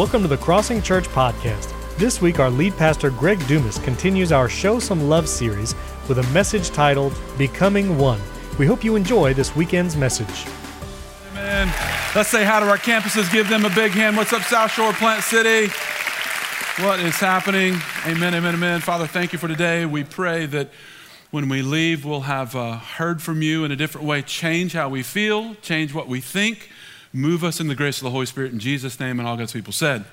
Welcome to the Crossing Church Podcast. This week, our lead pastor, Greg Dumas, continues our Show Some Love series with a message titled Becoming One. We hope you enjoy this weekend's message. Amen. Let's say hi to our campuses. Give them a big hand. What's up, South Shore, Plant City? What is happening? Amen, amen, amen. Father, thank you for today. We pray that when we leave, we'll have uh, heard from you in a different way, change how we feel, change what we think, move us in the grace of the Holy Spirit in Jesus' name. And all God's people said,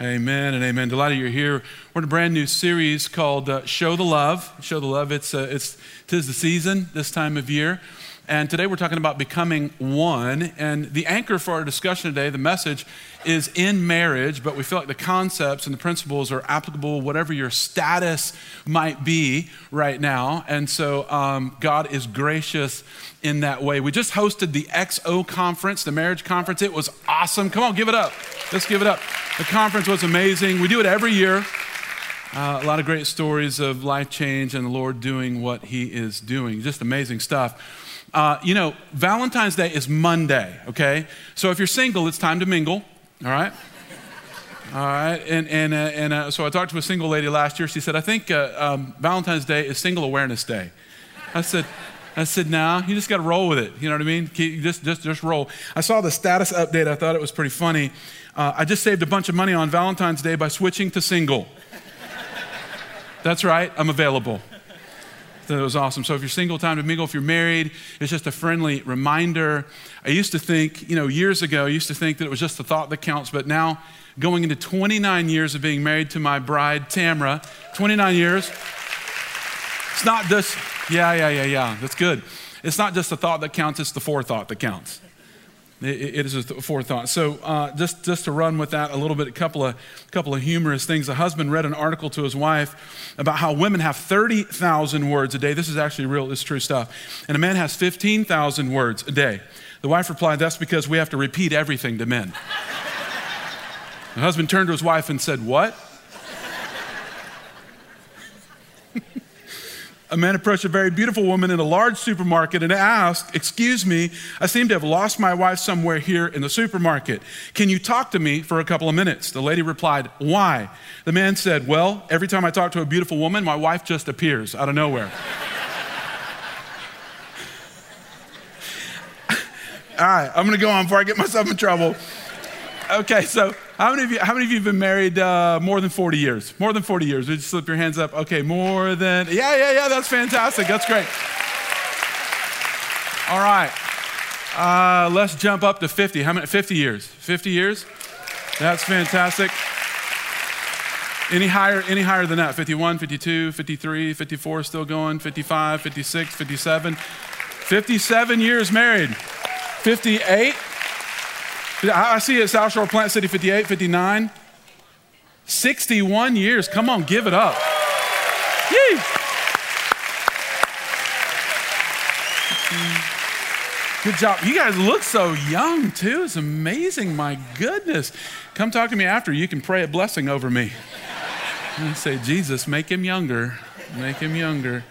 Amen, amen and amen. Delighted you're here. We're in a brand new series called uh, Show the Love. Show the Love. It's, uh, it's tis the season this time of year. And today we're talking about becoming one. And the anchor for our discussion today, the message, is in marriage, but we feel like the concepts and the principles are applicable, whatever your status might be right now. And so um, God is gracious in that way. We just hosted the XO conference, the marriage conference. It was awesome. Come on, give it up. Let's give it up. The conference was amazing. We do it every year. Uh, a lot of great stories of life change and the Lord doing what He is doing. Just amazing stuff. Uh, you know, Valentine's Day is Monday, okay? So if you're single, it's time to mingle, all right? All right, and, and, uh, and uh, so I talked to a single lady last year. She said, I think uh, um, Valentine's Day is Single Awareness Day. I said, I said, nah, you just got to roll with it. You know what I mean? Just, just, just roll. I saw the status update. I thought it was pretty funny. Uh, I just saved a bunch of money on Valentine's Day by switching to single. That's right, I'm available. That was awesome. So if you're single, time to mingle. If you're married, it's just a friendly reminder. I used to think, you know, years ago, I used to think that it was just the thought that counts, but now going into 29 years of being married to my bride, Tamra, 29 years, it's not just, yeah, yeah, yeah, yeah, that's good. It's not just the thought that counts, it's the forethought that counts it is a forethought. So uh, just, just to run with that a little bit, a couple of, couple of humorous things. A husband read an article to his wife about how women have 30,000 words a day. This is actually real, is true stuff. And a man has 15,000 words a day. The wife replied, that's because we have to repeat everything to men. the husband turned to his wife and said, what? A man approached a very beautiful woman in a large supermarket and asked, Excuse me, I seem to have lost my wife somewhere here in the supermarket. Can you talk to me for a couple of minutes? The lady replied, Why? The man said, Well, every time I talk to a beautiful woman, my wife just appears out of nowhere. All right, I'm gonna go on before I get myself in trouble. Okay, so how many of you, how many of you have been married uh, more than 40 years? More than 40 years. Would you slip your hands up? Okay, more than, yeah, yeah, yeah, that's fantastic. That's great. All right. Uh, let's jump up to 50. How many? 50 years. 50 years? That's fantastic. Any higher, any higher than that? 51, 52, 53, 54 still going, 55, 56, 57. 57 years married. 58. I see it South Shore Plant City 58, 59. 61 years. Come on, give it up. Yee. Good job. You guys look so young, too. It's amazing. My goodness. Come talk to me after. You can pray a blessing over me. And say, Jesus, make him younger. Make him younger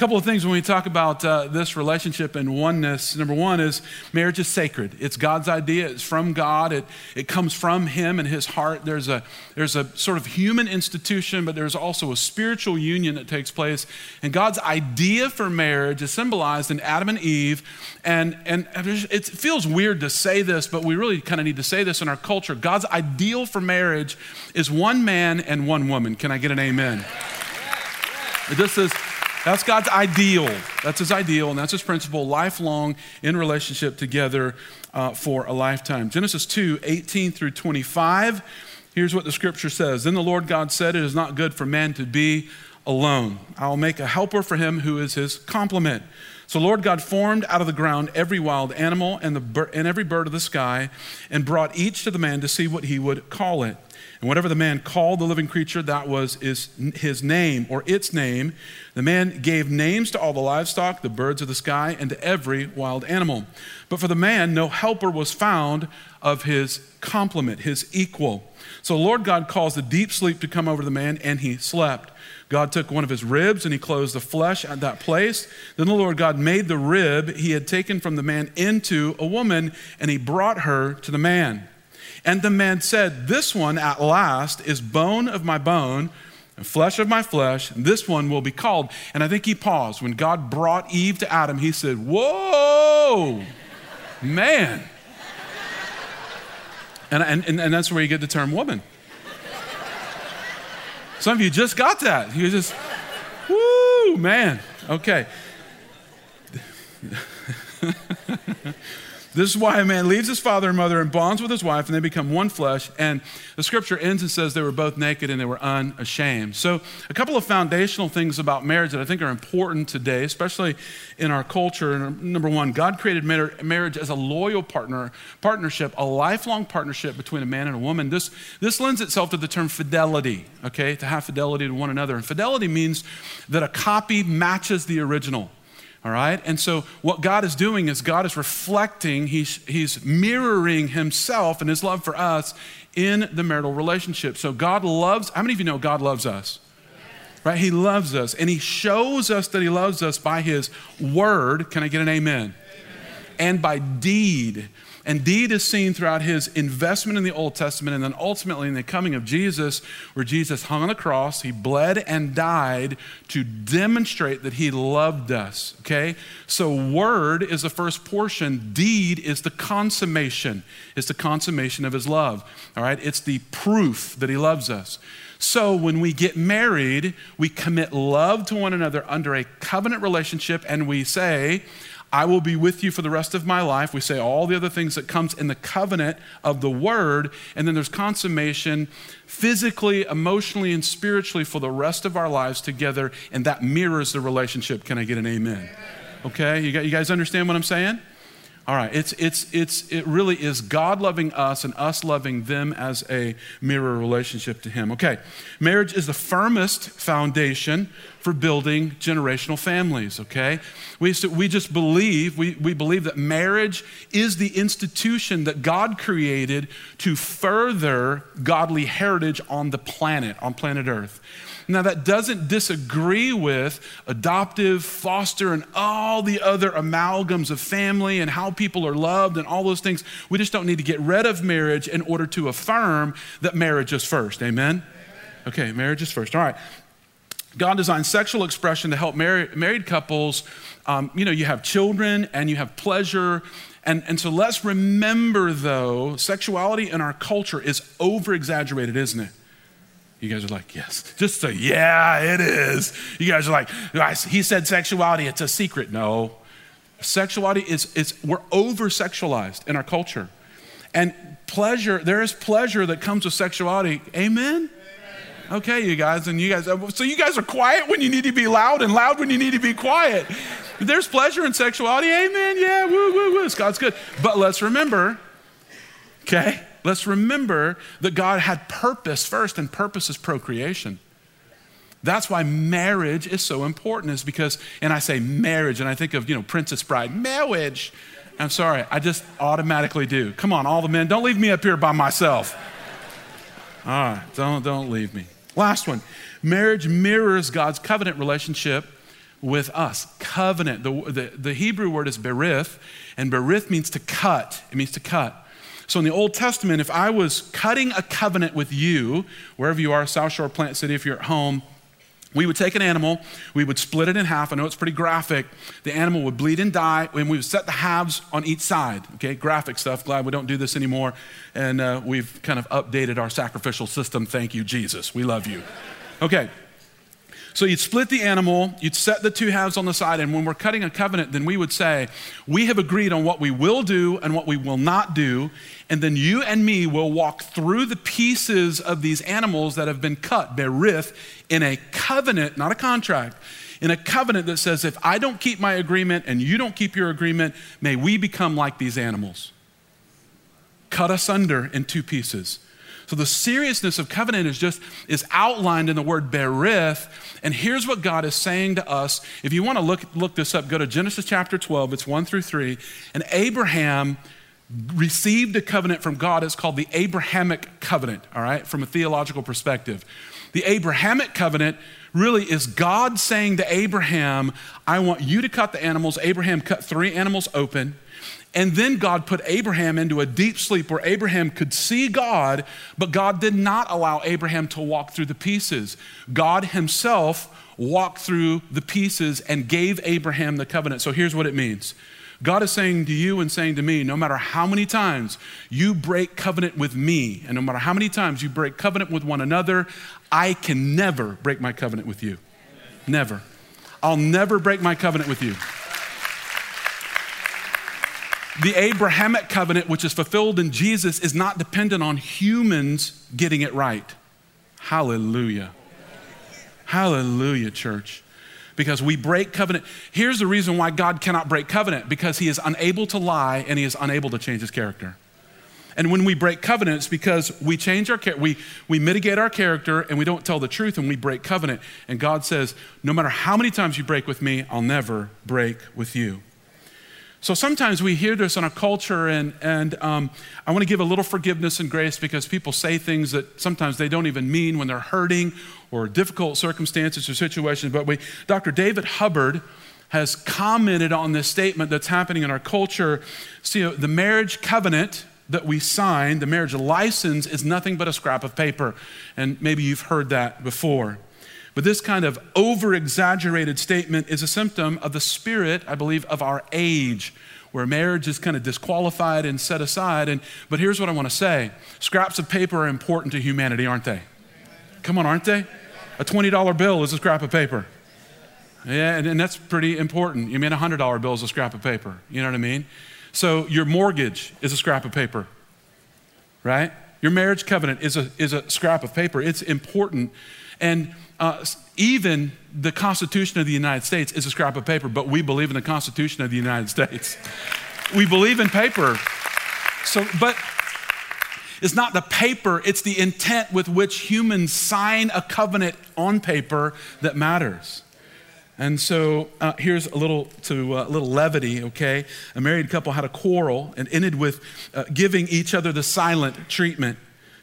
couple of things when we talk about uh, this relationship and oneness. Number one is marriage is sacred. It's God's idea. It's from God. It, it comes from Him and His heart. There's a, there's a sort of human institution, but there's also a spiritual union that takes place. And God's idea for marriage is symbolized in Adam and Eve. And, and it feels weird to say this, but we really kind of need to say this in our culture. God's ideal for marriage is one man and one woman. Can I get an amen? This is that's God's ideal. That's his ideal, and that's his principle, lifelong in relationship together uh, for a lifetime. Genesis 2 18 through 25. Here's what the scripture says Then the Lord God said, It is not good for man to be alone. I'll make a helper for him who is his complement. So Lord God formed out of the ground every wild animal and, the, and every bird of the sky and brought each to the man to see what he would call it. And whatever the man called the living creature, that was is his name or its name. The man gave names to all the livestock, the birds of the sky, and to every wild animal. But for the man, no helper was found of his complement, his equal. So Lord God caused a deep sleep to come over the man, and he slept. God took one of his ribs and he closed the flesh at that place. Then the Lord God made the rib he had taken from the man into a woman, and he brought her to the man. And the man said, This one at last is bone of my bone and flesh of my flesh, this one will be called. And I think he paused. When God brought Eve to Adam, he said, Whoa, man. And, and, and that's where you get the term woman. Some of you just got that. You just, woo, man. Okay. This is why a man leaves his father and mother and bonds with his wife, and they become one flesh. And the scripture ends and says they were both naked and they were unashamed. So, a couple of foundational things about marriage that I think are important today, especially in our culture. Uh, number one, God created marriage as a loyal partner, partnership, a lifelong partnership between a man and a woman. This, this lends itself to the term fidelity, okay, to have fidelity to one another. And fidelity means that a copy matches the original. All right? And so, what God is doing is God is reflecting, he's, he's mirroring himself and his love for us in the marital relationship. So, God loves, how many of you know God loves us? Right? He loves us. And he shows us that he loves us by his word. Can I get an amen? amen. And by deed. And deed is seen throughout his investment in the Old Testament and then ultimately in the coming of Jesus, where Jesus hung on the cross, he bled and died to demonstrate that he loved us. Okay? So, word is the first portion, deed is the consummation, it's the consummation of his love. All right? It's the proof that he loves us. So, when we get married, we commit love to one another under a covenant relationship and we say, I will be with you for the rest of my life. We say all the other things that comes in the covenant of the word, and then there's consummation physically, emotionally, and spiritually for the rest of our lives together, and that mirrors the relationship. Can I get an amen? Okay, you, guys understand what I'm saying? All right, it's, it's, it's, it really is God loving us and us loving them as a mirror relationship to Him. Okay, marriage is the firmest foundation for building generational families, okay? We, we just believe, we, we believe that marriage is the institution that God created to further godly heritage on the planet, on planet Earth. Now, that doesn't disagree with adoptive, foster, and all the other amalgams of family and how people are loved and all those things. We just don't need to get rid of marriage in order to affirm that marriage is first. Amen? Okay, marriage is first. All right. God designed sexual expression to help married couples. Um, you know, you have children and you have pleasure. And, and so let's remember, though, sexuality in our culture is over exaggerated, isn't it? You guys are like, yes. Just say, yeah, it is. You guys are like, he said sexuality, it's a secret. No. Sexuality is, is we're over sexualized in our culture. And pleasure, there is pleasure that comes with sexuality. Amen? Okay, you guys, and you guys, uh, so you guys are quiet when you need to be loud and loud when you need to be quiet. There's pleasure in sexuality. Amen. Yeah, woo, woo, woo. God's good. But let's remember, okay? Let's remember that God had purpose first, and purpose is procreation. That's why marriage is so important, is because, and I say marriage, and I think of, you know, Princess Bride, marriage. I'm sorry, I just automatically do. Come on, all the men, don't leave me up here by myself. All right, don't, don't leave me. Last one marriage mirrors God's covenant relationship with us. Covenant, the, the, the Hebrew word is berith, and berith means to cut. It means to cut. So in the Old Testament, if I was cutting a covenant with you, wherever you are, South Shore, Plant City, if you're at home, we would take an animal, we would split it in half. I know it's pretty graphic. The animal would bleed and die, and we would set the halves on each side. Okay, graphic stuff. Glad we don't do this anymore. And uh, we've kind of updated our sacrificial system. Thank you, Jesus. We love you. Okay, so you'd split the animal, you'd set the two halves on the side, and when we're cutting a covenant, then we would say, We have agreed on what we will do and what we will not do, and then you and me will walk through the pieces of these animals that have been cut, berith, in a covenant, not a contract, in a covenant that says, If I don't keep my agreement and you don't keep your agreement, may we become like these animals. Cut us under in two pieces. So the seriousness of covenant is just is outlined in the word berith. And here's what God is saying to us. If you want to look, look this up, go to Genesis chapter 12, it's 1 through 3. And Abraham received a covenant from God. It's called the Abrahamic covenant, all right, from a theological perspective. The Abrahamic covenant really is God saying to Abraham, I want you to cut the animals. Abraham cut three animals open. And then God put Abraham into a deep sleep where Abraham could see God, but God did not allow Abraham to walk through the pieces. God himself walked through the pieces and gave Abraham the covenant. So here's what it means God is saying to you and saying to me, no matter how many times you break covenant with me, and no matter how many times you break covenant with one another, I can never break my covenant with you. Never. I'll never break my covenant with you. The Abrahamic covenant, which is fulfilled in Jesus, is not dependent on humans getting it right. Hallelujah. Hallelujah, church. Because we break covenant. Here's the reason why God cannot break covenant because he is unable to lie and he is unable to change his character. And when we break covenants, because we change our we, we mitigate our character and we don't tell the truth and we break covenant. And God says, no matter how many times you break with me, I'll never break with you. So sometimes we hear this in our culture, and, and um, I want to give a little forgiveness and grace because people say things that sometimes they don't even mean when they're hurting or difficult circumstances or situations. But we, Dr. David Hubbard has commented on this statement that's happening in our culture. See, the marriage covenant that we sign, the marriage license, is nothing but a scrap of paper. And maybe you've heard that before. But this kind of over exaggerated statement is a symptom of the spirit, I believe, of our age, where marriage is kind of disqualified and set aside. And, but here's what I want to say scraps of paper are important to humanity, aren't they? Come on, aren't they? A $20 bill is a scrap of paper. Yeah, and, and that's pretty important. You mean a $100 bill is a scrap of paper. You know what I mean? So your mortgage is a scrap of paper, right? Your marriage covenant is a, is a scrap of paper. It's important. And uh, even the Constitution of the United States is a scrap of paper, but we believe in the Constitution of the United States. we believe in paper. So, but it's not the paper, it's the intent with which humans sign a covenant on paper that matters. And so uh, here's a little to uh, little levity. Okay, a married couple had a quarrel and ended with uh, giving each other the silent treatment.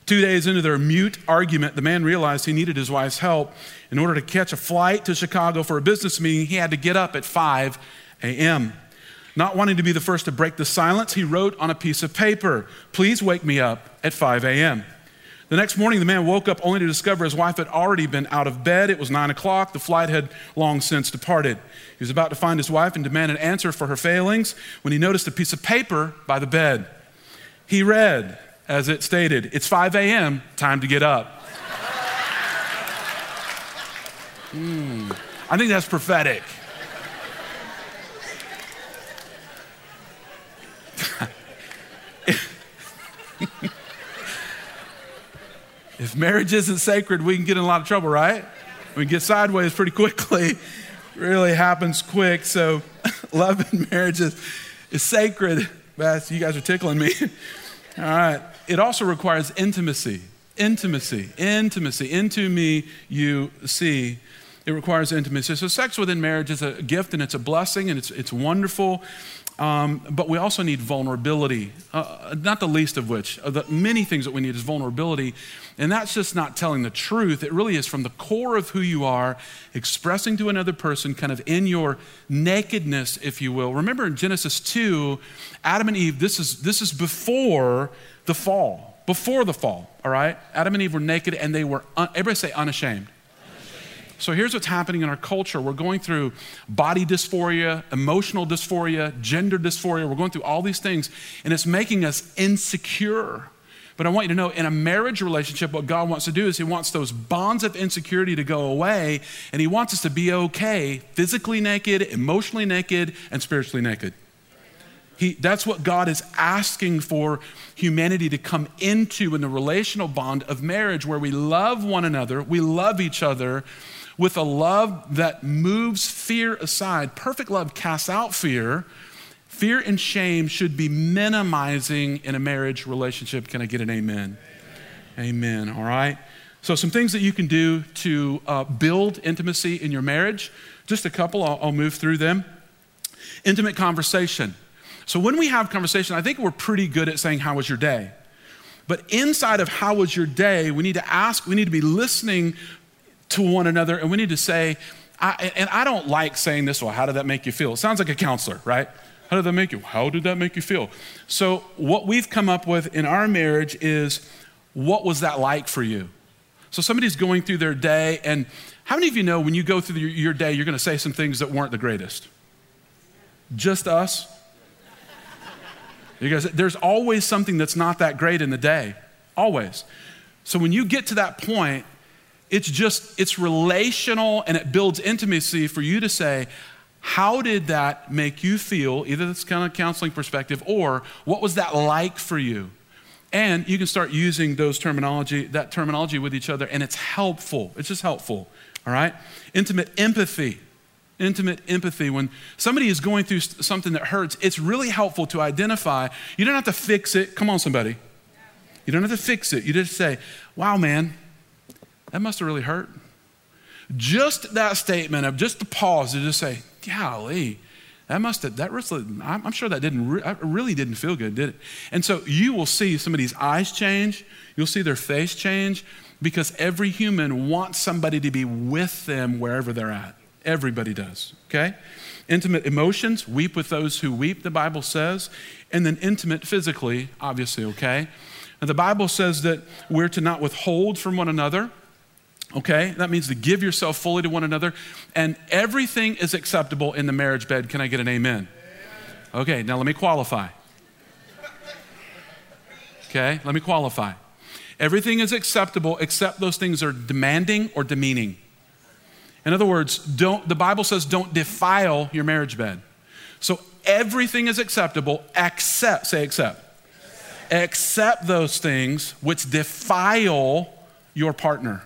Two days into their mute argument, the man realized he needed his wife's help. In order to catch a flight to Chicago for a business meeting, he had to get up at 5 a.m. Not wanting to be the first to break the silence, he wrote on a piece of paper, Please wake me up at 5 a.m. The next morning, the man woke up only to discover his wife had already been out of bed. It was nine o'clock. The flight had long since departed. He was about to find his wife and demand an answer for her failings when he noticed a piece of paper by the bed. He read, as it stated, It's 5 a.m., time to get up. mm, I think that's prophetic. If marriage isn't sacred, we can get in a lot of trouble, right? We get sideways pretty quickly. really happens quick. So, love in marriage is, is sacred. Beth, you guys are tickling me. All right. It also requires intimacy. Intimacy. Intimacy. Into me, you see. It requires intimacy. So, sex within marriage is a gift and it's a blessing and it's, it's wonderful. Um, but we also need vulnerability, uh, not the least of which. Uh, the many things that we need is vulnerability. And that's just not telling the truth. It really is from the core of who you are, expressing to another person, kind of in your nakedness, if you will. Remember in Genesis 2, Adam and Eve, this is, this is before the fall. Before the fall, all right? Adam and Eve were naked and they were, un- everybody say unashamed. So here's what's happening in our culture. We're going through body dysphoria, emotional dysphoria, gender dysphoria. We're going through all these things, and it's making us insecure. But I want you to know in a marriage relationship, what God wants to do is He wants those bonds of insecurity to go away, and He wants us to be okay physically naked, emotionally naked, and spiritually naked. He, that's what God is asking for humanity to come into in the relational bond of marriage, where we love one another, we love each other, with a love that moves fear aside. Perfect love casts out fear. Fear and shame should be minimizing in a marriage relationship. Can I get an amen? Amen. amen. All right. So, some things that you can do to uh, build intimacy in your marriage. Just a couple, I'll, I'll move through them. Intimate conversation. So when we have conversation, I think we're pretty good at saying, How was your day? But inside of how was your day, we need to ask, we need to be listening to one another, and we need to say, I, and I don't like saying this, well, how did that make you feel? It sounds like a counselor, right? How did that make you? How did that make you feel? So, what we've come up with in our marriage is what was that like for you? So, somebody's going through their day, and how many of you know when you go through your day, you're going to say some things that weren't the greatest? Just us? Because there's always something that's not that great in the day, always. So when you get to that point, it's just, it's relational and it builds intimacy for you to say, how did that make you feel? Either that's kind of counseling perspective or what was that like for you? And you can start using those terminology, that terminology with each other, and it's helpful. It's just helpful. All right? Intimate empathy intimate empathy. When somebody is going through something that hurts, it's really helpful to identify. You don't have to fix it. Come on, somebody. You don't have to fix it. You just say, wow, man, that must have really hurt. Just that statement of just the pause to just say, golly, that must have, that really, I'm sure that didn't, really didn't feel good, did it? And so you will see somebody's eyes change, you'll see their face change, because every human wants somebody to be with them wherever they're at. Everybody does, okay? Intimate emotions, weep with those who weep, the Bible says. And then intimate physically, obviously, okay? And the Bible says that we're to not withhold from one another, okay? That means to give yourself fully to one another. And everything is acceptable in the marriage bed. Can I get an amen? Okay, now let me qualify. Okay, let me qualify. Everything is acceptable except those things are demanding or demeaning. In other words, don't, the Bible says don't defile your marriage bed. So everything is acceptable except, say accept, except those things which defile your partner.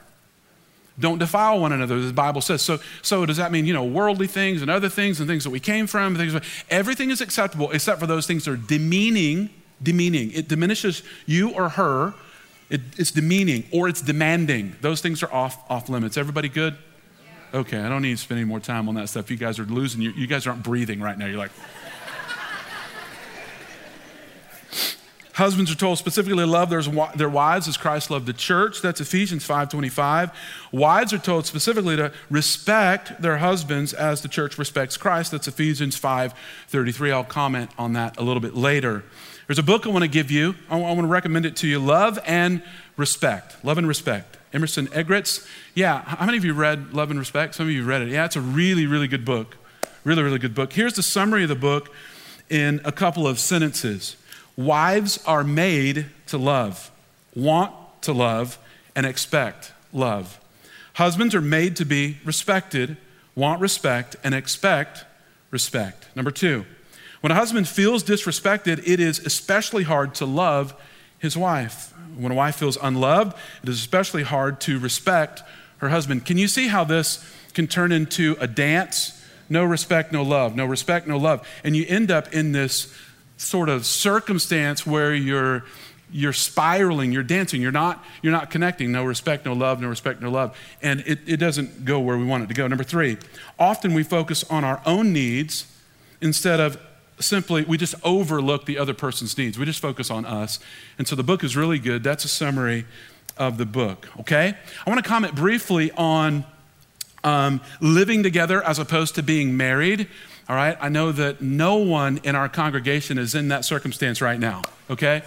Don't defile one another, the Bible says. So, so does that mean, you know, worldly things and other things and things that we came from? Things, everything is acceptable except for those things that are demeaning, demeaning. It diminishes you or her. It, it's demeaning or it's demanding. Those things are off, off limits. Everybody good? Okay, I don't need to spend any more time on that stuff. You guys are losing, you, you guys aren't breathing right now. You're like, Husbands are told specifically to love their, wives as Christ loved the church. That's Ephesians 5.25. Wives are told specifically to respect their husbands as the church respects Christ. That's Ephesians 5.33. I'll comment on that a little bit later. There's a book I want to give you. I want to recommend it to you. Love and Respect. Love and Respect. Emerson Eggerichs. Yeah, how many of you read Love and Respect? Some of you read it. Yeah, it's a really, really good book. Really, really good book. Here's the summary of the book in a couple of sentences Wives are made to love, want to love, and expect love. Husbands are made to be respected, want respect, and expect respect. Number two, when a husband feels disrespected, it is especially hard to love his wife. When a wife feels unloved, it is especially hard to respect her husband. Can you see how this can turn into a dance? No respect, no love. No respect, no love. And you end up in this sort of circumstance where you're you're spiraling, you're dancing, you're not, you're not connecting. No respect, no love, no respect, no love. And it, it doesn't go where we want it to go. Number three, often we focus on our own needs instead of simply, we just overlook the other person's needs. We just focus on us. And so the book is really good. That's a summary of the book, okay? I want to comment briefly on um, living together as opposed to being married. All right, I know that no one in our congregation is in that circumstance right now, okay?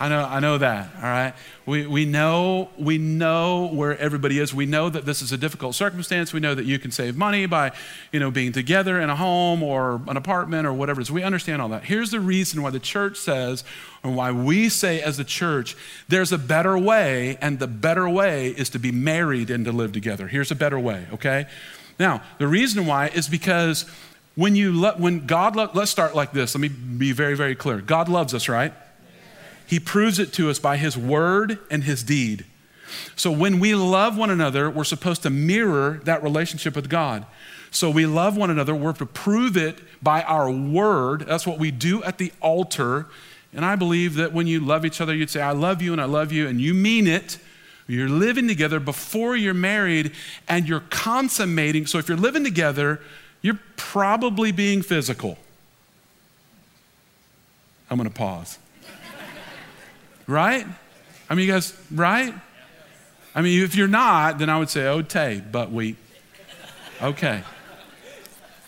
I know, I know that, all right? We, we, know, we know where everybody is. We know that this is a difficult circumstance. We know that you can save money by, you know, being together in a home or an apartment or whatever. So we understand all that. Here's the reason why the church says, and why we say as the church, there's a better way, and the better way is to be married and to live together. Here's a better way, okay? Now, the reason why is because when you, lo- when God, lo- let's start like this. Let me be very, very clear. God loves us, right? He proves it to us by His word and His deed. So when we love one another, we're supposed to mirror that relationship with God. So we love one another, we're to prove it by our word. That's what we do at the altar. And I believe that when you love each other, you'd say, I love you and I love you, and you mean it. You're living together before you're married and you're consummating. So if you're living together, you're probably being physical. I'm going to pause. right? I mean, you guys, right? I mean, if you're not, then I would say, oh, Tay, but we. Okay.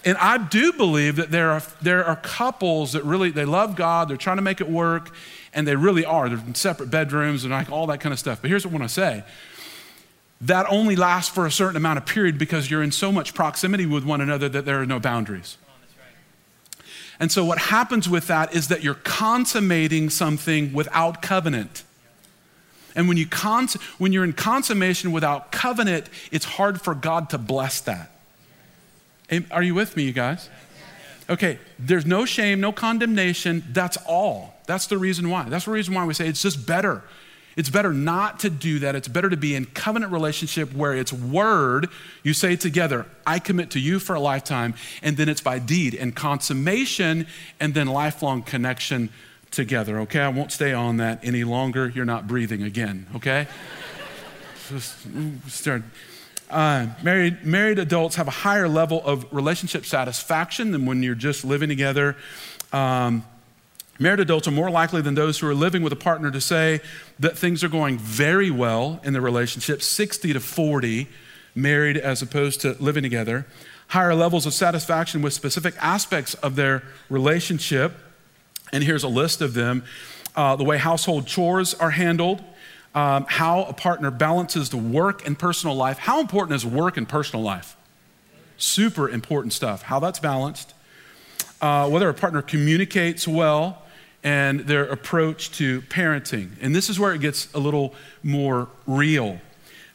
And I do believe that there are, there are couples that really, they love God, they're trying to make it work, and they really are. They're in separate bedrooms and like all that kind of stuff. But here's what I want to say. That only lasts for a certain amount of period because you're in so much proximity with one another that there are no boundaries. And so what happens with that is that you're consummating something without covenant. And when, you cons- when you're in consummation without covenant, it's hard for God to bless that. Are you with me, you guys? Okay, there's no shame, no condemnation. That's all. That's the reason why. That's the reason why we say it's just better. It's better not to do that. It's better to be in covenant relationship where it's word, you say together, I commit to you for a lifetime, and then it's by deed and consummation, and then lifelong connection together. Okay, I won't stay on that any longer. You're not breathing again, okay? start uh, married, married adults have a higher level of relationship satisfaction than when you're just living together. Um, married adults are more likely than those who are living with a partner to say that things are going very well in the relationship 60 to 40 married as opposed to living together. Higher levels of satisfaction with specific aspects of their relationship. And here's a list of them uh, the way household chores are handled, um, how a partner balances the work and personal life. How important is work and personal life? Super important stuff. How that's balanced. Uh, whether a partner communicates well and their approach to parenting. And this is where it gets a little more real.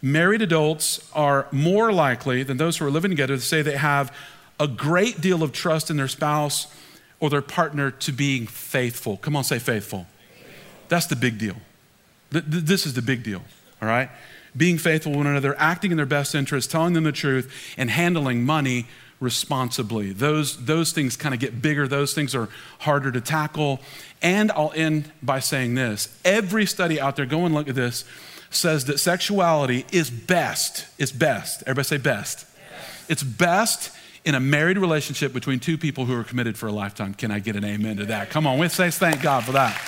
Married adults are more likely than those who are living together to say they have a great deal of trust in their spouse or their partner to being faithful. Come on, say faithful. That's the big deal. This is the big deal, all right? Being faithful to one another, acting in their best interest, telling them the truth, and handling money responsibly. Those, those things kind of get bigger, those things are harder to tackle. And I'll end by saying this every study out there, go and look at this, says that sexuality is best. It's best. Everybody say best. Yes. It's best in a married relationship between two people who are committed for a lifetime. Can I get an amen to that? Come on, let's say thank God for that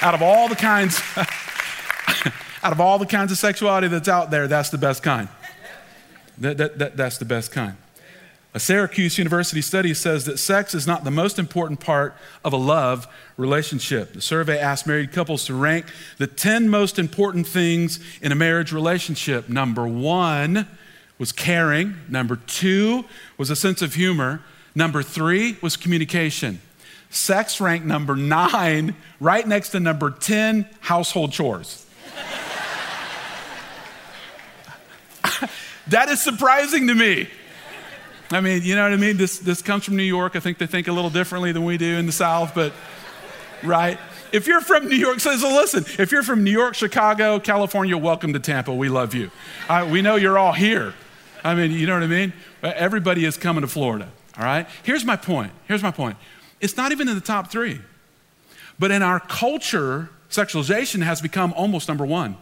out of all the kinds, out of all the kinds of sexuality that's out there, that's the best kind. That, that, that, that's the best kind. A Syracuse University study says that sex is not the most important part of a love relationship. The survey asked married couples to rank the 10 most important things in a marriage relationship. Number one was caring, number two was a sense of humor, number three was communication. Sex ranked number nine, right next to number 10, household chores. that is surprising to me. I mean, you know what I mean? This, this comes from New York. I think they think a little differently than we do in the South, but, right? If you're from New York, so listen, if you're from New York, Chicago, California, welcome to Tampa. We love you. we know you're all here. I mean, you know what I mean? Everybody is coming to Florida, all right? Here's my point. Here's my point. It's not even in the top three. But in our culture, sexualization has become almost number one,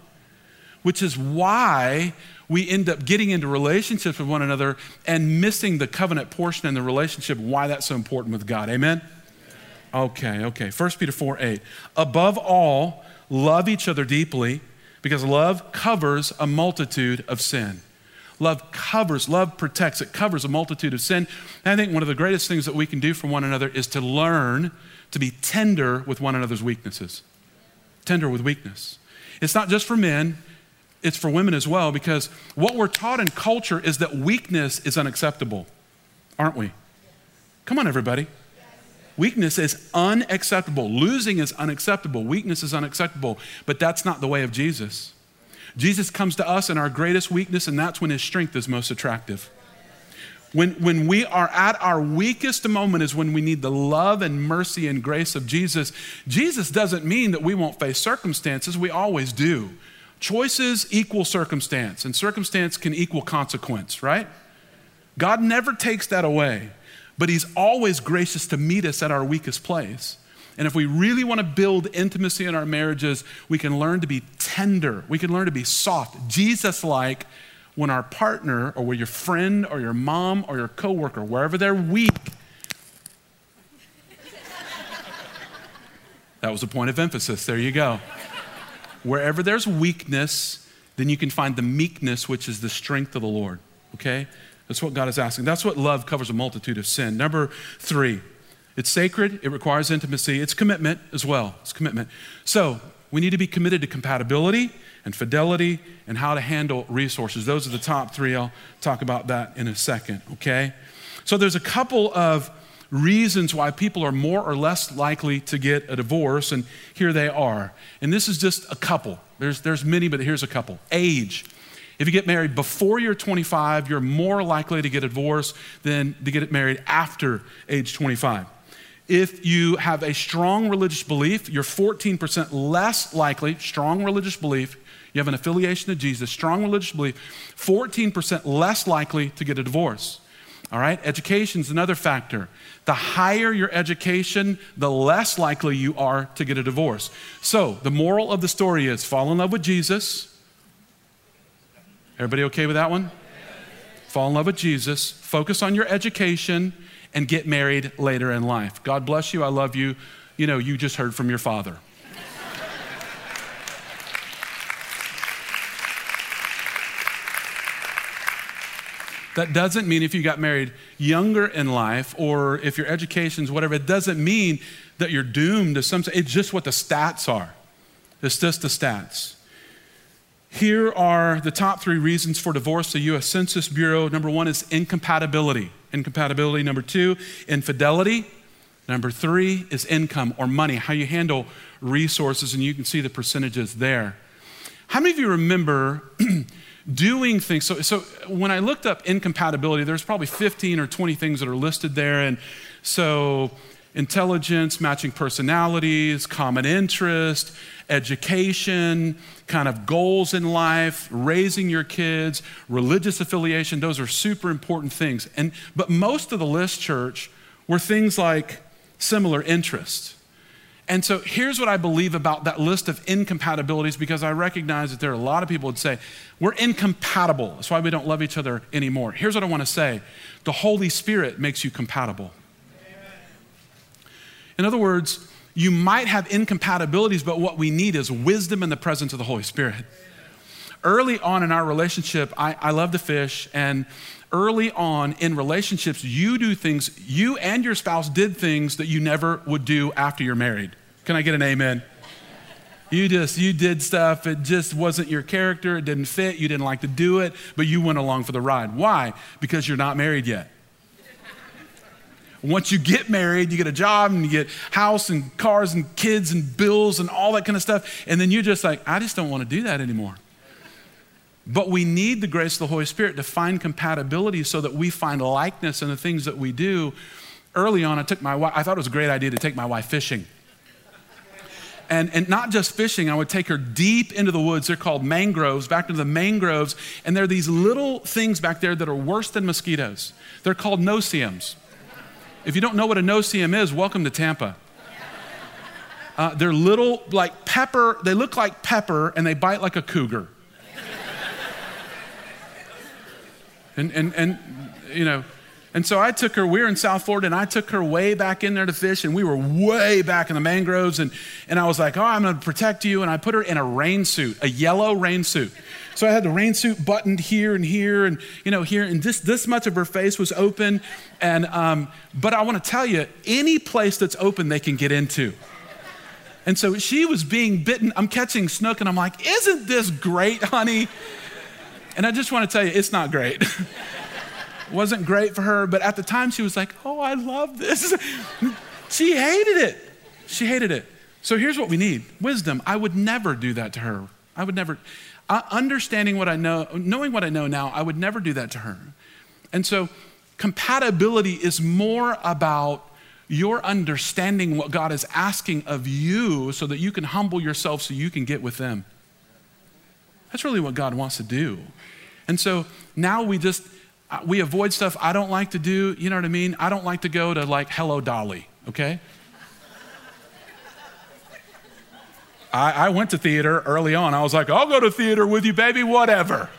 which is why we end up getting into relationships with one another and missing the covenant portion in the relationship, why that's so important with God. Amen? Okay, okay. 1 Peter 4 8. Above all, love each other deeply because love covers a multitude of sin. Love covers, love protects, it covers a multitude of sin. And I think one of the greatest things that we can do for one another is to learn to be tender with one another's weaknesses. Tender with weakness. It's not just for men, it's for women as well, because what we're taught in culture is that weakness is unacceptable, aren't we? Come on, everybody. Weakness is unacceptable. Losing is unacceptable. Weakness is unacceptable. But that's not the way of Jesus. Jesus comes to us in our greatest weakness, and that's when his strength is most attractive. When, when we are at our weakest moment is when we need the love and mercy and grace of Jesus. Jesus doesn't mean that we won't face circumstances, we always do. Choices equal circumstance, and circumstance can equal consequence, right? God never takes that away, but He's always gracious to meet us at our weakest place. And if we really want to build intimacy in our marriages, we can learn to be tender. We can learn to be soft, Jesus like, when our partner or when your friend or your mom or your coworker, wherever they're weak, That was a point of emphasis. There you go. Wherever there's weakness, then you can find the meekness, which is the strength of the Lord. Okay? That's what God is asking. That's what love covers a multitude of sin. Number three, it's sacred, it requires intimacy, it's commitment as well. It's commitment. So, we need to be committed to compatibility and fidelity and how to handle resources. Those are the top three. I'll talk about that in a second, okay? So, there's a couple of reasons why people are more or less likely to get a divorce, and here they are. And this is just a couple. There's, there's many, but here's a couple. Age. If you get married before you're 25, you're more likely to get a divorce than to get married after age 25. If you have a strong religious belief, you're 14% less likely, strong religious belief, you have an affiliation to Jesus, strong religious belief, 14% less likely to get a divorce. All right, education is another factor. The higher your education, the less likely you are to get a divorce. So, the moral of the story is fall in love with Jesus. Everybody okay with that one? Fall in love with Jesus, focus on your education, and get married later in life. God bless you. I love you. You know, you just heard from your father. That doesn't mean if you got married younger in life or if your education's whatever, it doesn't mean that you're doomed to some. It's just what the stats are. It's just the stats. Here are the top three reasons for divorce. The U.S. Census Bureau number one is incompatibility. Incompatibility. Number two, infidelity. Number three is income or money, how you handle resources, and you can see the percentages there. How many of you remember doing things? So, so when I looked up incompatibility, there's probably 15 or 20 things that are listed there. And so intelligence, matching personalities, common interest, education, kind of goals in life, raising your kids, religious affiliation, those are super important things. And but most of the list church were things like similar interests. And so here's what I believe about that list of incompatibilities because I recognize that there are a lot of people would say, we're incompatible. That's why we don't love each other anymore. Here's what I want to say the Holy Spirit makes you compatible. In other words, you might have incompatibilities, but what we need is wisdom in the presence of the Holy Spirit. Early on in our relationship, I, I love to fish, and early on in relationships, you do things, you and your spouse did things that you never would do after you're married. Can I get an amen? You just, you did stuff, it just wasn't your character, it didn't fit, you didn't like to do it, but you went along for the ride. Why? Because you're not married yet. Once you get married, you get a job and you get house and cars and kids and bills and all that kind of stuff. And then you're just like, I just don't want to do that anymore. But we need the grace of the Holy Spirit to find compatibility so that we find likeness in the things that we do. Early on, I took my wife, I thought it was a great idea to take my wife fishing. And, and not just fishing, I would take her deep into the woods. They're called mangroves, back into the mangroves. And there are these little things back there that are worse than mosquitoes. They're called no-see-ums. If you don't know what a no-see-um is, welcome to Tampa. Uh, they're little, like pepper, they look like pepper and they bite like a cougar. And, and, and, you know, and so I took her, we were in South Florida, and I took her way back in there to fish, and we were way back in the mangroves. And, and I was like, oh, I'm to protect you. And I put her in a rain suit, a yellow rain suit. So I had the rain suit buttoned here and here and, you know, here, and this, this much of her face was open. And, um, but I want to tell you, any place that's open, they can get into. And so she was being bitten. I'm catching snook, and I'm like, isn't this great, honey? And I just want to tell you, it's not great. it wasn't great for her, but at the time she was like, oh, I love this. she hated it. She hated it. So here's what we need wisdom. I would never do that to her. I would never, uh, understanding what I know, knowing what I know now, I would never do that to her. And so compatibility is more about your understanding what God is asking of you so that you can humble yourself so you can get with them. That's really what God wants to do. And so now we just we avoid stuff I don't like to do. You know what I mean? I don't like to go to like Hello Dolly, okay? I, I went to theater early on. I was like, I'll go to theater with you, baby, whatever.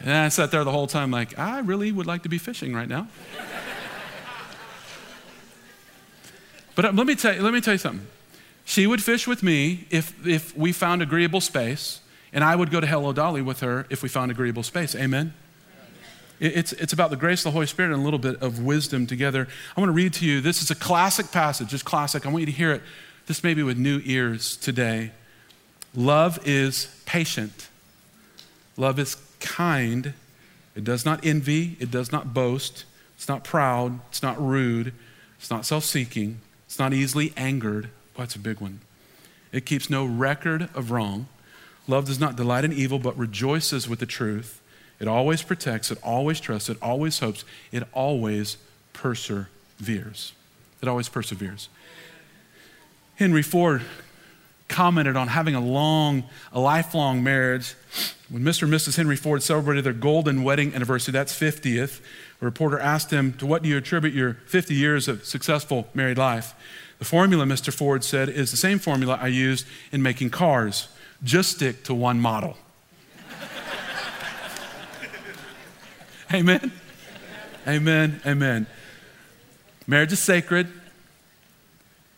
And I sat there the whole time, like, I really would like to be fishing right now. but uh, let me tell you, let me tell you something. She would fish with me if, if we found agreeable space, and I would go to Hello Dolly with her if we found agreeable space. Amen? It's, it's about the grace of the Holy Spirit and a little bit of wisdom together. I want to read to you. This is a classic passage, just classic. I want you to hear it, this maybe with new ears today. Love is patient, love is kind. It does not envy, it does not boast, it's not proud, it's not rude, it's not self seeking, it's not easily angered. That's a big one. It keeps no record of wrong. Love does not delight in evil, but rejoices with the truth. It always protects, it always trusts, it always hopes, it always perseveres. It always perseveres. Henry Ford commented on having a long, a lifelong marriage. When Mr. and Mrs. Henry Ford celebrated their golden wedding anniversary, that's 50th, a reporter asked him, To what do you attribute your 50 years of successful married life? The formula, Mr. Ford said, is the same formula I used in making cars just stick to one model. Amen. Amen. Amen. Marriage is sacred.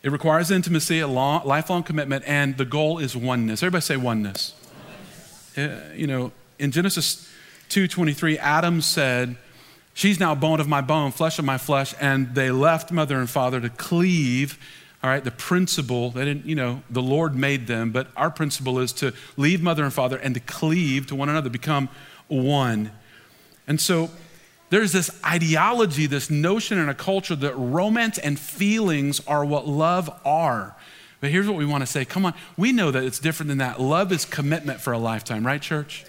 It requires intimacy, a long, lifelong commitment, and the goal is oneness. Everybody say oneness. oneness. Uh, you know, in Genesis 2:23, Adam said, "She's now bone of my bone, flesh of my flesh," and they left mother and father to cleave. All right, the principle, they didn't, you know, the Lord made them, but our principle is to leave mother and father and to cleave to one another, become one. And so there's this ideology, this notion in a culture that romance and feelings are what love are. But here's what we want to say come on, we know that it's different than that. Love is commitment for a lifetime, right, church?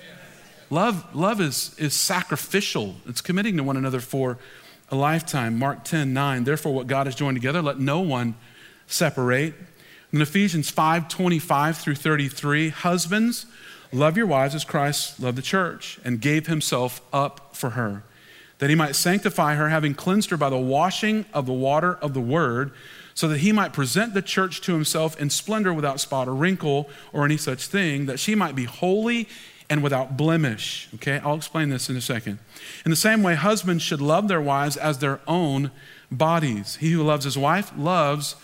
Love, love is, is sacrificial, it's committing to one another for a lifetime. Mark 10 9, therefore, what God has joined together, let no one separate. In Ephesians 5 25 through 33, husbands, Love your wives as Christ loved the church and gave himself up for her, that he might sanctify her, having cleansed her by the washing of the water of the word, so that he might present the church to himself in splendor without spot or wrinkle or any such thing, that she might be holy and without blemish. Okay, I'll explain this in a second. In the same way, husbands should love their wives as their own bodies. He who loves his wife loves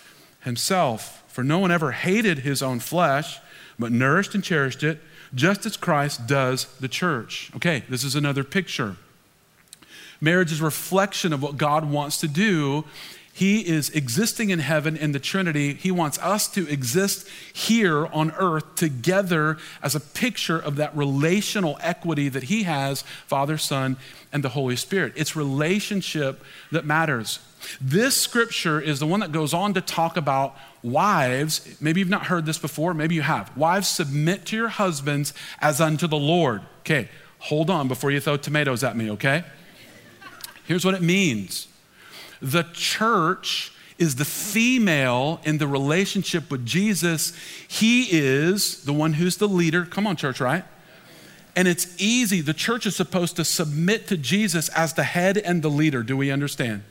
himself. For no one ever hated his own flesh, but nourished and cherished it just as Christ does the church. Okay, this is another picture. Marriage is a reflection of what God wants to do. He is existing in heaven in the Trinity. He wants us to exist here on earth together as a picture of that relational equity that He has, Father, Son, and the Holy Spirit. It's relationship that matters. This scripture is the one that goes on to talk about wives. Maybe you've not heard this before, maybe you have. Wives, submit to your husbands as unto the Lord. Okay, hold on before you throw tomatoes at me, okay? Here's what it means the church is the female in the relationship with Jesus. He is the one who's the leader. Come on, church, right? And it's easy. The church is supposed to submit to Jesus as the head and the leader. Do we understand?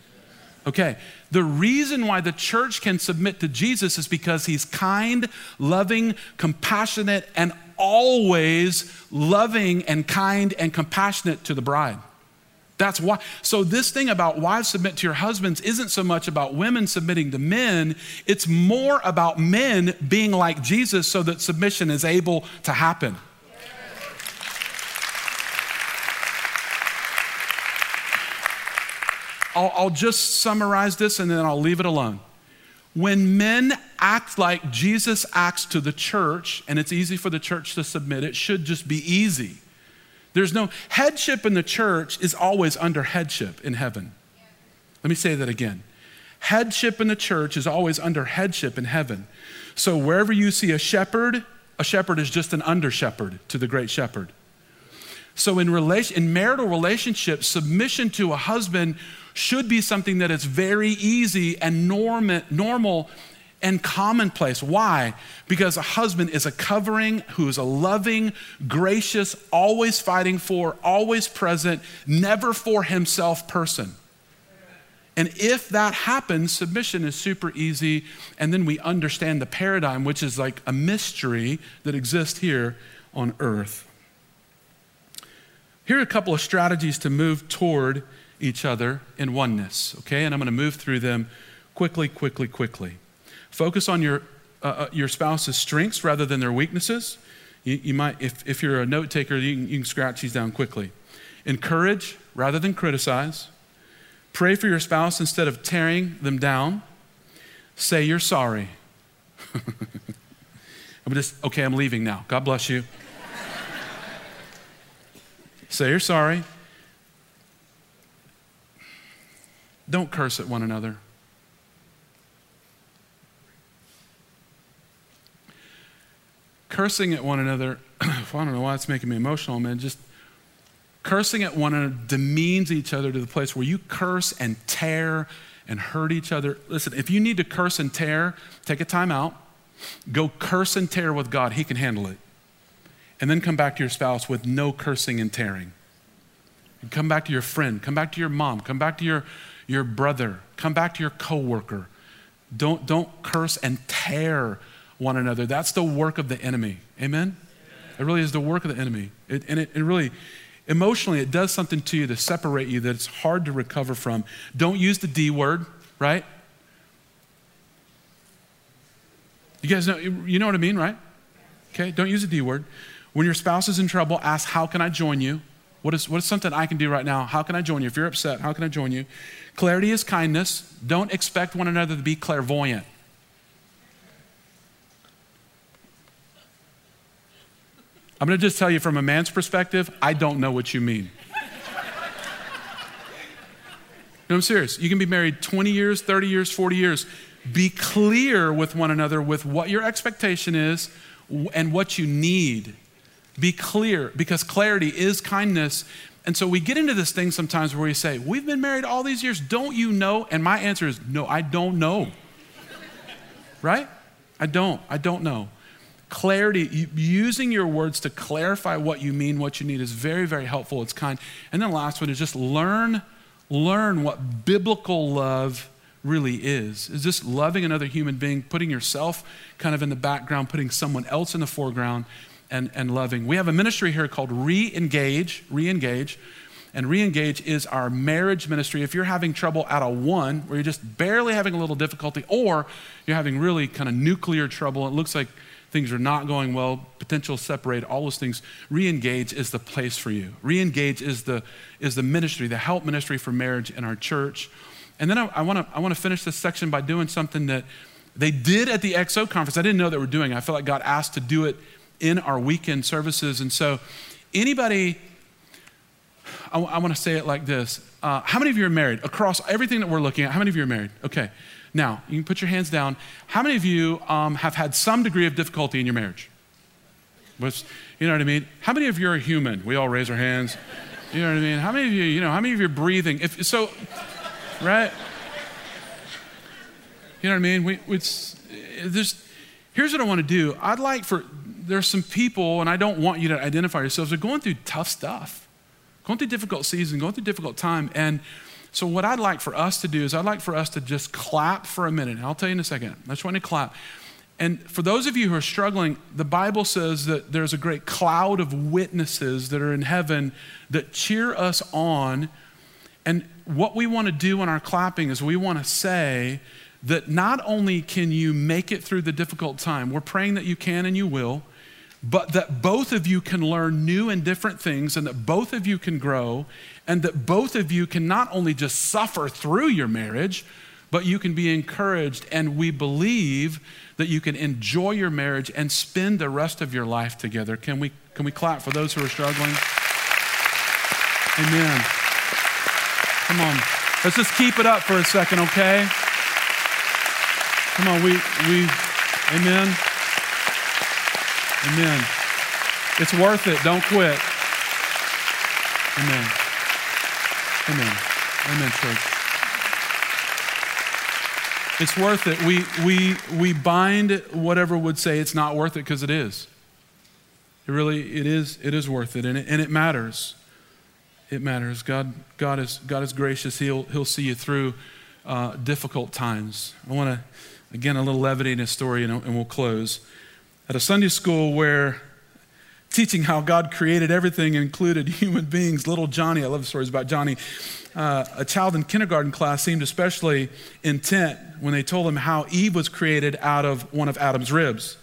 Okay, the reason why the church can submit to Jesus is because he's kind, loving, compassionate, and always loving and kind and compassionate to the bride. That's why. So, this thing about wives submit to your husbands isn't so much about women submitting to men, it's more about men being like Jesus so that submission is able to happen. I'll, I'll just summarize this and then I'll leave it alone. When men act like Jesus acts to the church, and it's easy for the church to submit, it should just be easy. There's no headship in the church is always under headship in heaven. Let me say that again. Headship in the church is always under headship in heaven. So wherever you see a shepherd, a shepherd is just an under shepherd to the great shepherd. So in relation in marital relationships, submission to a husband should be something that is very easy and norm- normal and commonplace. Why? Because a husband is a covering who is a loving, gracious, always fighting for, always present, never for himself person. And if that happens, submission is super easy. And then we understand the paradigm, which is like a mystery that exists here on earth. Here are a couple of strategies to move toward each other in oneness, okay? And I'm going to move through them quickly, quickly, quickly. Focus on your uh, uh, your spouse's strengths rather than their weaknesses. You, you might, if, if you're a note taker, you can, you can scratch these down quickly. Encourage rather than criticize. Pray for your spouse instead of tearing them down. Say you're sorry. I'm just, okay, I'm leaving now. God bless you. Say you're sorry. Don't curse at one another. Cursing at one another, I don't know why it's making me emotional, man. Just cursing at one another demeans each other to the place where you curse and tear and hurt each other. Listen, if you need to curse and tear, take a time out. Go curse and tear with God. He can handle it. And then come back to your spouse with no cursing and tearing. And come back to your friend. Come back to your mom. Come back to your, your brother. Come back to your coworker. Don't, don't curse and tear one another. That's the work of the enemy. Amen? It really is the work of the enemy. It, and it, it really, emotionally, it does something to you to separate you that it's hard to recover from. Don't use the D word, right? You guys know, you know what I mean, right? Okay, don't use the D word. When your spouse is in trouble, ask, How can I join you? What is, what is something I can do right now? How can I join you? If you're upset, how can I join you? Clarity is kindness. Don't expect one another to be clairvoyant. I'm going to just tell you from a man's perspective, I don't know what you mean. no, I'm serious. You can be married 20 years, 30 years, 40 years. Be clear with one another with what your expectation is and what you need. Be clear because clarity is kindness. And so we get into this thing sometimes where we say, We've been married all these years, don't you know? And my answer is, No, I don't know. right? I don't. I don't know. Clarity, using your words to clarify what you mean, what you need is very, very helpful. It's kind. And then the last one is just learn, learn what biblical love really is. Is this loving another human being, putting yourself kind of in the background, putting someone else in the foreground, and, and loving. We have a ministry here called Re Engage, Re Engage. And Re Engage is our marriage ministry. If you're having trouble out of one, where you're just barely having a little difficulty, or you're having really kind of nuclear trouble, it looks like things are not going well, potential separate, all those things, re-engage is the place for you. Re-engage is the, is the ministry, the help ministry for marriage in our church. And then I, I want to I wanna finish this section by doing something that they did at the XO conference. I didn't know they were doing. I felt like God asked to do it in our weekend services. And so, anybody, I, I want to say it like this uh, How many of you are married? Across everything that we're looking at, how many of you are married? Okay. Now, you can put your hands down. How many of you um, have had some degree of difficulty in your marriage? What's, you know what I mean? How many of you are human? We all raise our hands. You know what I mean? How many of you, you know, how many of you are breathing? If, so, right? You know what I mean? We, it's, here's what I want to do. I'd like for, there's some people, and I don't want you to identify yourselves, they're going through tough stuff, going through difficult season, going through difficult time. And so, what I'd like for us to do is, I'd like for us to just clap for a minute. I'll tell you in a second. I just want to clap. And for those of you who are struggling, the Bible says that there's a great cloud of witnesses that are in heaven that cheer us on. And what we want to do in our clapping is we want to say that not only can you make it through the difficult time, we're praying that you can and you will, but that both of you can learn new and different things and that both of you can grow and that both of you can not only just suffer through your marriage, but you can be encouraged. And we believe that you can enjoy your marriage and spend the rest of your life together. Can we, can we clap for those who are struggling? Amen. Come on. Let's just keep it up for a second, okay? Come on, we, we, amen. Amen. It's worth it. Don't quit. Amen. Amen. Amen, church. It's worth it. We, we, we bind whatever would say it's not worth it because it is. It really, it is, it is worth it. And it, and it matters. It matters. God, God, is, God is gracious. He'll, he'll see you through uh, difficult times. I want to, again, a little levity in his story and, and we'll close. At a Sunday school where teaching how God created everything, included human beings. Little Johnny, I love stories about Johnny. Uh, a child in kindergarten class seemed especially intent when they told him how Eve was created out of one of Adam's ribs.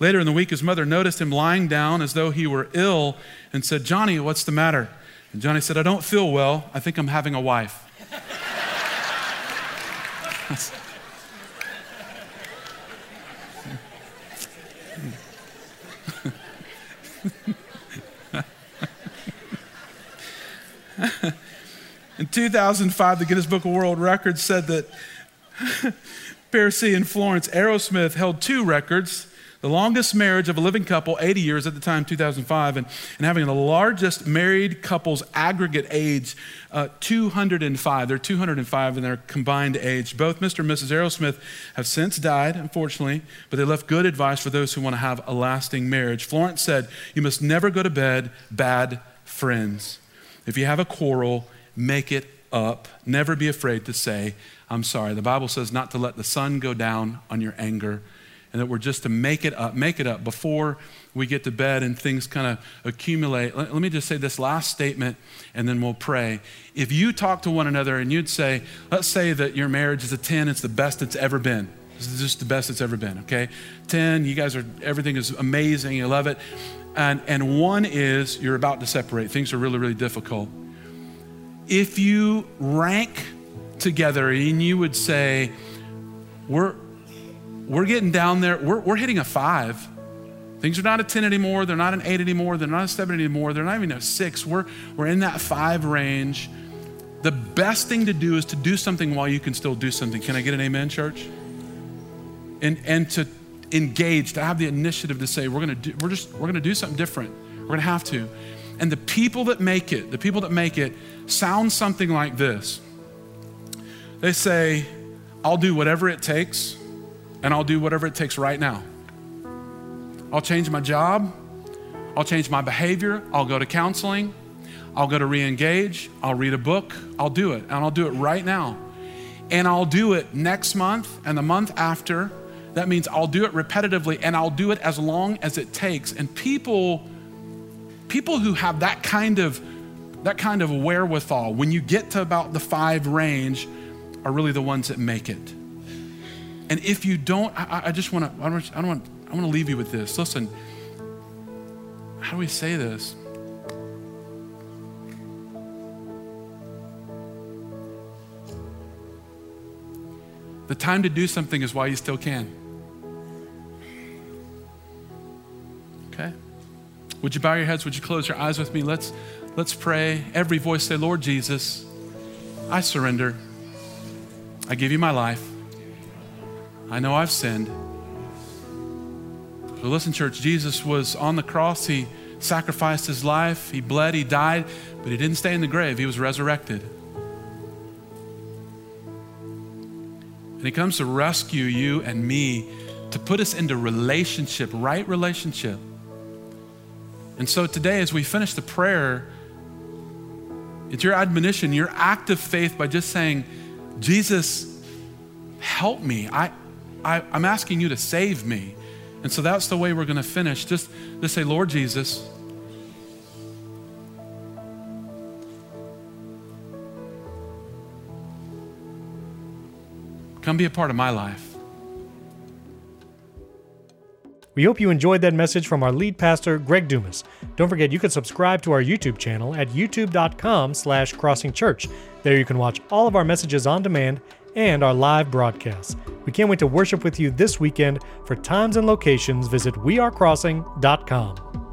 Later in the week, his mother noticed him lying down as though he were ill and said, Johnny, what's the matter? And Johnny said, I don't feel well. I think I'm having a wife. In 2005, the Guinness Book of World Records said that Percy and Florence Arrowsmith held two records the longest marriage of a living couple, 80 years at the time, 2005, and, and having the largest married couple's aggregate age, uh, 205. They're 205 in their combined age. Both Mr. and Mrs. Arrowsmith have since died, unfortunately, but they left good advice for those who want to have a lasting marriage. Florence said, You must never go to bed bad friends. If you have a quarrel, make it up. Never be afraid to say, I'm sorry. The Bible says not to let the sun go down on your anger and that we're just to make it up, make it up before we get to bed and things kind of accumulate. Let, let, me just say this last statement and then we'll pray. If you talk to one another and you'd say, let's say that your marriage is a 10, it's the best it's ever been. This is just the best it's ever been, okay? 10, you guys are, everything is amazing, you love it. And, and one is you're about to separate. Things are really, really difficult. If you rank together and you would say, we're, we're getting down there. We're, we're hitting a five. Things are not a 10 anymore. They're not an eight anymore. They're not a seven anymore. They're not even a six. We're, we're in that five range. The best thing to do is to do something while you can still do something. Can I get an amen, church? And, and to engage, to have the initiative to say, we're gonna do, we're just, we're gonna do something different. We're gonna have to. And the people that make it, the people that make it sound something like this. They say, I'll do whatever it takes and I'll do whatever it takes right now. I'll change my job. I'll change my behavior. I'll go to counseling. I'll go to re engage. I'll read a book. I'll do it. And I'll do it right now. And I'll do it next month and the month after. That means I'll do it repetitively and I'll do it as long as it takes. And people, people who have that kind of that kind of wherewithal, when you get to about the five range, are really the ones that make it. And if you don't, I, I just want to, I don't want, I want to leave you with this. Listen, how do we say this? The time to do something is while you still can. Okay? Would you bow your heads? Would you close your eyes with me? Let's let's pray. Every voice say, Lord Jesus, I surrender. I give you my life. I know I've sinned. But listen, church, Jesus was on the cross. He sacrificed his life, he bled, he died, but he didn't stay in the grave. He was resurrected. And he comes to rescue you and me, to put us into relationship, right relationship. And so today, as we finish the prayer, it's your admonition, your act of faith by just saying, Jesus, help me. I, I, am asking you to save me. And so that's the way we're going to finish. Just, just say, Lord Jesus, come be a part of my life. We hope you enjoyed that message from our lead pastor, Greg Dumas. Don't forget you can subscribe to our YouTube channel at youtube.com slash crossingchurch. There you can watch all of our messages on demand and our live broadcasts. We can't wait to worship with you this weekend. For times and locations, visit wearecrossing.com.